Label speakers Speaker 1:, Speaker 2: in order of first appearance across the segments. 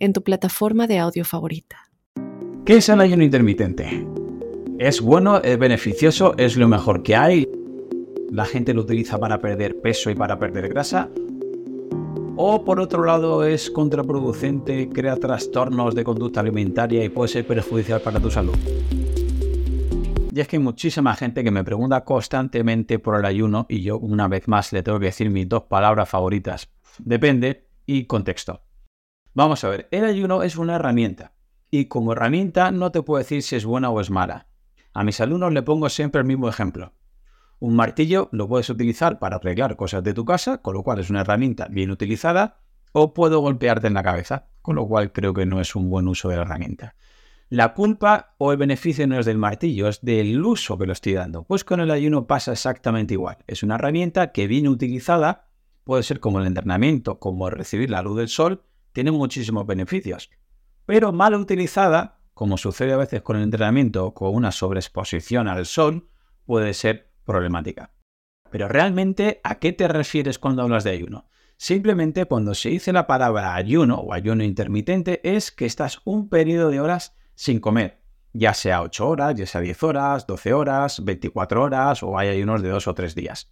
Speaker 1: en tu plataforma de audio favorita.
Speaker 2: ¿Qué es el ayuno intermitente? ¿Es bueno? ¿Es beneficioso? ¿Es lo mejor que hay? ¿La gente lo utiliza para perder peso y para perder grasa? ¿O por otro lado es contraproducente, crea trastornos de conducta alimentaria y puede ser perjudicial para tu salud? Y es que hay muchísima gente que me pregunta constantemente por el ayuno y yo una vez más le tengo que decir mis dos palabras favoritas. Depende y contexto. Vamos a ver, el ayuno es una herramienta y como herramienta no te puedo decir si es buena o es mala. A mis alumnos le pongo siempre el mismo ejemplo. Un martillo lo puedes utilizar para arreglar cosas de tu casa, con lo cual es una herramienta bien utilizada, o puedo golpearte en la cabeza, con lo cual creo que no es un buen uso de la herramienta. La culpa o el beneficio no es del martillo, es del uso que lo estoy dando. Pues con el ayuno pasa exactamente igual. Es una herramienta que bien utilizada, puede ser como el entrenamiento, como recibir la luz del sol, tiene muchísimos beneficios. Pero mal utilizada, como sucede a veces con el entrenamiento o con una sobreexposición al sol, puede ser problemática. Pero realmente, ¿a qué te refieres cuando hablas de ayuno? Simplemente cuando se dice la palabra ayuno o ayuno intermitente es que estás un periodo de horas sin comer, ya sea 8 horas, ya sea 10 horas, 12 horas, 24 horas o hay ayunos de 2 o 3 días.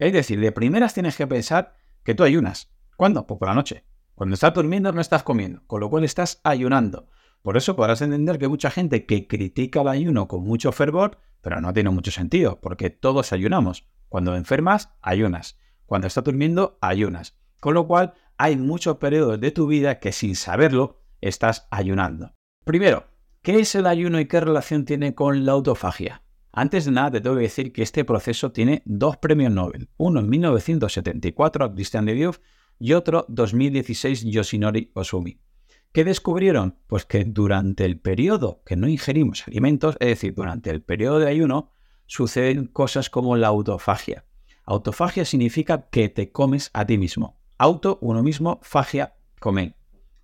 Speaker 2: Es decir, de primeras tienes que pensar que tú ayunas. ¿Cuándo? Pues por la noche. Cuando estás durmiendo no estás comiendo, con lo cual estás ayunando. Por eso podrás entender que mucha gente que critica el ayuno con mucho fervor, pero no tiene mucho sentido, porque todos ayunamos. Cuando enfermas, ayunas. Cuando estás durmiendo, ayunas. Con lo cual, hay muchos periodos de tu vida que sin saberlo estás ayunando. Primero, ¿Qué es el ayuno y qué relación tiene con la autofagia? Antes de nada te tengo que decir que este proceso tiene dos premios Nobel, uno en 1974 a Christian de y otro 2016 Yoshinori Osumi. ¿Qué descubrieron? Pues que durante el periodo que no ingerimos alimentos, es decir, durante el periodo de ayuno, suceden cosas como la autofagia. Autofagia significa que te comes a ti mismo. Auto, uno mismo, fagia, comer.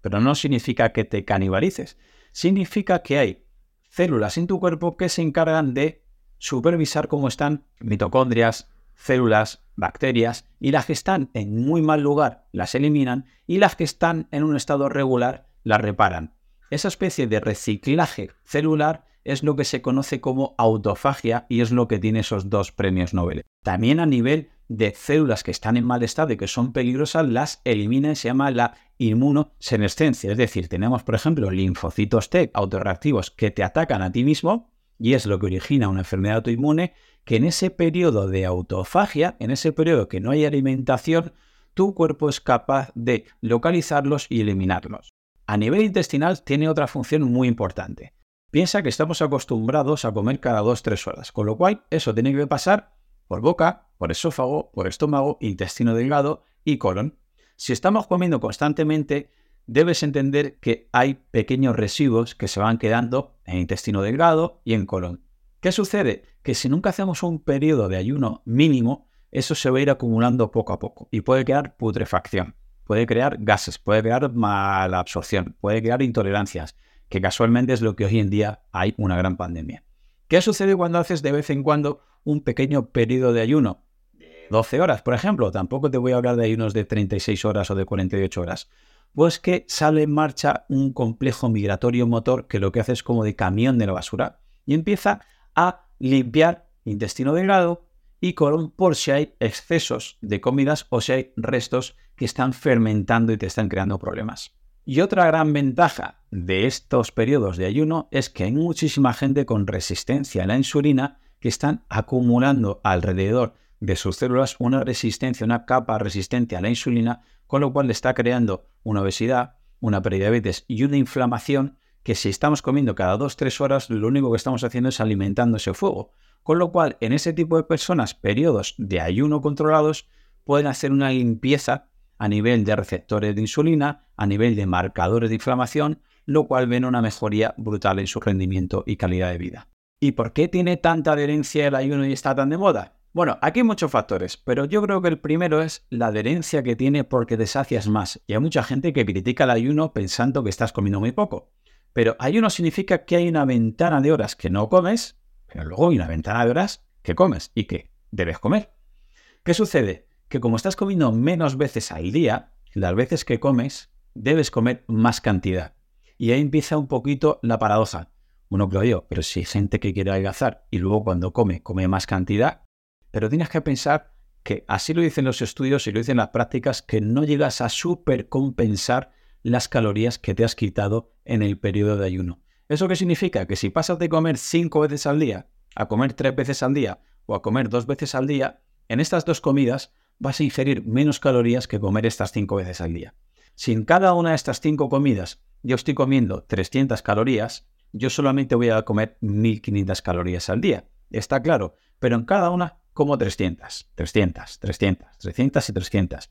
Speaker 2: Pero no significa que te canibalices significa que hay células en tu cuerpo que se encargan de supervisar cómo están mitocondrias, células, bacterias, y las que están en muy mal lugar las eliminan y las que están en un estado regular las reparan. Esa especie de reciclaje celular es lo que se conoce como autofagia y es lo que tiene esos dos premios Nobel. También a nivel de células que están en mal estado y que son peligrosas, las elimina y se llama la inmunosenescencia. Es decir, tenemos, por ejemplo, linfocitos T autorreactivos que te atacan a ti mismo y es lo que origina una enfermedad autoinmune, que en ese periodo de autofagia, en ese periodo que no hay alimentación, tu cuerpo es capaz de localizarlos y eliminarlos. A nivel intestinal tiene otra función muy importante. Piensa que estamos acostumbrados a comer cada 2-3 horas, con lo cual eso tiene que pasar por boca, por esófago, por estómago, intestino delgado y colon. Si estamos comiendo constantemente, debes entender que hay pequeños residuos que se van quedando en intestino delgado y en colon. ¿Qué sucede? Que si nunca hacemos un periodo de ayuno mínimo, eso se va a ir acumulando poco a poco y puede crear putrefacción, puede crear gases, puede crear mala absorción, puede crear intolerancias, que casualmente es lo que hoy en día hay una gran pandemia. ¿Qué sucede cuando haces de vez en cuando un pequeño periodo de ayuno? 12 horas, por ejemplo. Tampoco te voy a hablar de ayunos de 36 horas o de 48 horas. Pues que sale en marcha un complejo migratorio motor que lo que hace es como de camión de la basura y empieza a limpiar intestino delgado y colon por si hay excesos de comidas o si hay restos que están fermentando y te están creando problemas. Y otra gran ventaja de estos periodos de ayuno es que hay muchísima gente con resistencia a la insulina que están acumulando alrededor de sus células una resistencia, una capa resistente a la insulina, con lo cual le está creando una obesidad, una prediabetes y una inflamación que si estamos comiendo cada 2-3 horas, lo único que estamos haciendo es alimentando ese fuego. Con lo cual, en ese tipo de personas, periodos de ayuno controlados pueden hacer una limpieza a nivel de receptores de insulina, a nivel de marcadores de inflamación, lo cual ven una mejoría brutal en su rendimiento y calidad de vida. ¿Y por qué tiene tanta adherencia el ayuno y está tan de moda? Bueno, aquí hay muchos factores, pero yo creo que el primero es la adherencia que tiene porque te sacias más. Y hay mucha gente que critica el ayuno pensando que estás comiendo muy poco. Pero ayuno significa que hay una ventana de horas que no comes, pero luego hay una ventana de horas que comes y que debes comer. ¿Qué sucede? Que como estás comiendo menos veces al día, las veces que comes, debes comer más cantidad. Y ahí empieza un poquito la paradoja. Bueno, yo, pero si hay gente que quiere adelgazar y luego cuando come, come más cantidad, pero tienes que pensar que así lo dicen los estudios y lo dicen las prácticas, que no llegas a supercompensar las calorías que te has quitado en el periodo de ayuno. ¿Eso qué significa? Que si pasas de comer cinco veces al día a comer tres veces al día o a comer dos veces al día, en estas dos comidas vas a ingerir menos calorías que comer estas cinco veces al día. Si en cada una de estas cinco comidas yo estoy comiendo 300 calorías, yo solamente voy a comer 1500 calorías al día. Está claro, pero en cada una como 300, 300, 300, 300 y 300.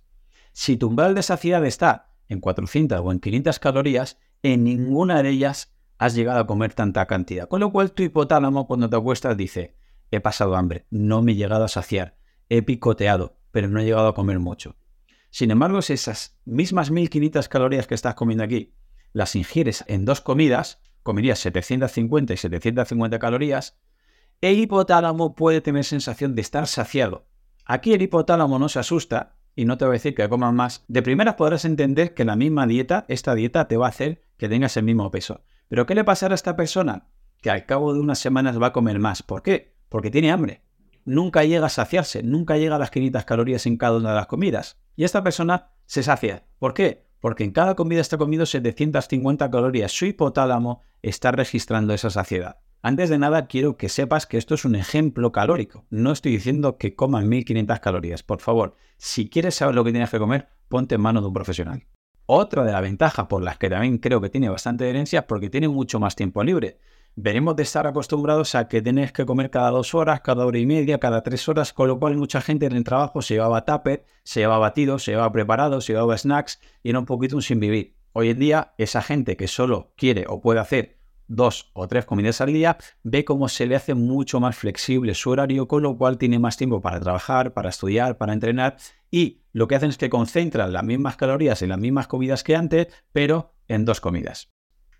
Speaker 2: Si tu umbral de saciedad está en 400 o en 500 calorías, en ninguna de ellas has llegado a comer tanta cantidad. Con lo cual tu hipotálamo cuando te acuestas dice, he pasado hambre, no me he llegado a saciar, he picoteado, pero no he llegado a comer mucho. Sin embargo, si esas mismas 1500 calorías que estás comiendo aquí las ingieres en dos comidas, comerías 750 y 750 calorías, el hipotálamo puede tener sensación de estar saciado. Aquí el hipotálamo no se asusta y no te va a decir que comas más. De primeras podrás entender que la misma dieta, esta dieta te va a hacer que tengas el mismo peso. Pero ¿qué le pasará a esta persona? Que al cabo de unas semanas va a comer más. ¿Por qué? Porque tiene hambre. Nunca llega a saciarse, nunca llega a las 500 calorías en cada una de las comidas. Y esta persona se sacia. ¿Por qué? Porque en cada comida está comiendo 750 calorías. Su hipotálamo está registrando esa saciedad. Antes de nada, quiero que sepas que esto es un ejemplo calórico. No estoy diciendo que coman 1500 calorías. Por favor, si quieres saber lo que tienes que comer, ponte en manos de un profesional. Otra de las ventajas por las que también creo que tiene bastante herencia es porque tiene mucho más tiempo libre. Venimos de estar acostumbrados a que tenés que comer cada dos horas, cada hora y media, cada tres horas, con lo cual mucha gente en el trabajo se llevaba tupper, se llevaba batidos, se llevaba preparados, se llevaba snacks y era un poquito un sin vivir. Hoy en día, esa gente que solo quiere o puede hacer dos o tres comidas al día, ve cómo se le hace mucho más flexible su horario, con lo cual tiene más tiempo para trabajar, para estudiar, para entrenar y lo que hacen es que concentran las mismas calorías en las mismas comidas que antes, pero en dos comidas.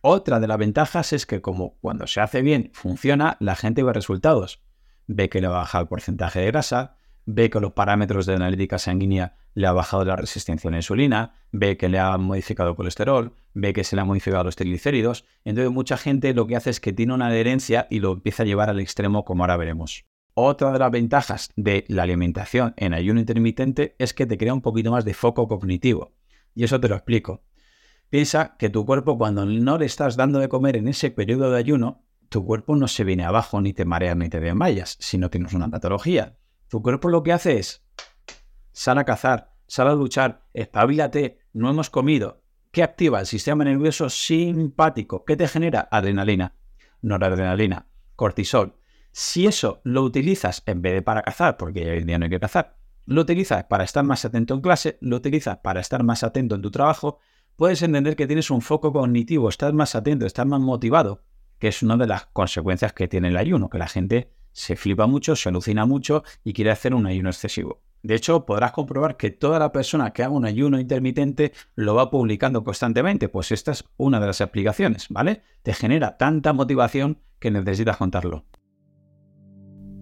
Speaker 2: Otra de las ventajas es que como cuando se hace bien funciona, la gente ve resultados. Ve que le baja el porcentaje de grasa, ve que los parámetros de analítica sanguínea le ha bajado la resistencia a la insulina, ve que le ha modificado el colesterol, ve que se le ha modificado los triglicéridos. Entonces mucha gente lo que hace es que tiene una adherencia y lo empieza a llevar al extremo como ahora veremos. Otra de las ventajas de la alimentación en ayuno intermitente es que te crea un poquito más de foco cognitivo. Y eso te lo explico. Piensa que tu cuerpo cuando no le estás dando de comer en ese periodo de ayuno, tu cuerpo no se viene abajo ni te mareas ni te desmayas si no tienes una patología. Tu cuerpo lo que hace es, sal a cazar, sal a luchar, espabilate, no hemos comido. ¿Qué activa el sistema nervioso simpático? ¿Qué te genera? Adrenalina, noradrenalina, cortisol. Si eso lo utilizas en vez de para cazar, porque hoy en día no hay que cazar, lo utilizas para estar más atento en clase, lo utilizas para estar más atento en tu trabajo, puedes entender que tienes un foco cognitivo, estás más atento, estás más motivado, que es una de las consecuencias que tiene el ayuno, que la gente se flipa mucho, se alucina mucho y quiere hacer un ayuno excesivo. De hecho, podrás comprobar que toda la persona que haga un ayuno intermitente lo va publicando constantemente, pues esta es una de las aplicaciones, ¿vale? Te genera tanta motivación que necesitas contarlo.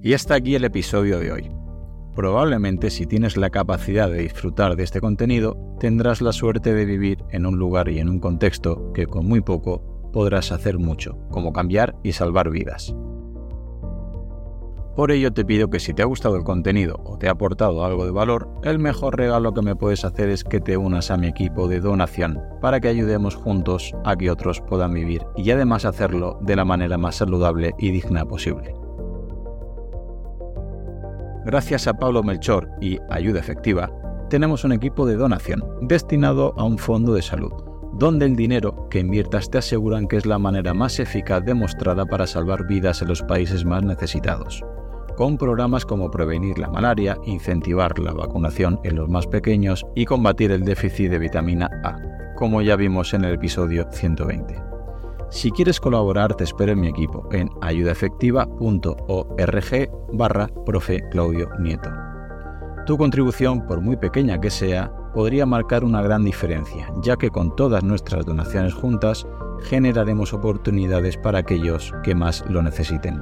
Speaker 3: Y hasta aquí el episodio de hoy. Probablemente si tienes la capacidad de disfrutar de este contenido, tendrás la suerte de vivir en un lugar y en un contexto que con muy poco podrás hacer mucho, como cambiar y salvar vidas. Por ello te pido que si te ha gustado el contenido o te ha aportado algo de valor, el mejor regalo que me puedes hacer es que te unas a mi equipo de donación para que ayudemos juntos a que otros puedan vivir y además hacerlo de la manera más saludable y digna posible. Gracias a Pablo Melchor y Ayuda Efectiva, tenemos un equipo de donación destinado a un fondo de salud donde el dinero que inviertas te aseguran que es la manera más eficaz demostrada para salvar vidas en los países más necesitados con programas como prevenir la malaria, incentivar la vacunación en los más pequeños y combatir el déficit de vitamina A, como ya vimos en el episodio 120.
Speaker 2: Si quieres colaborar, te espero en mi equipo en ayudaefectiva.org barra profe Claudio Nieto. Tu contribución, por muy pequeña que sea, podría marcar una gran diferencia, ya que con todas nuestras donaciones juntas generaremos oportunidades para aquellos que más lo necesiten.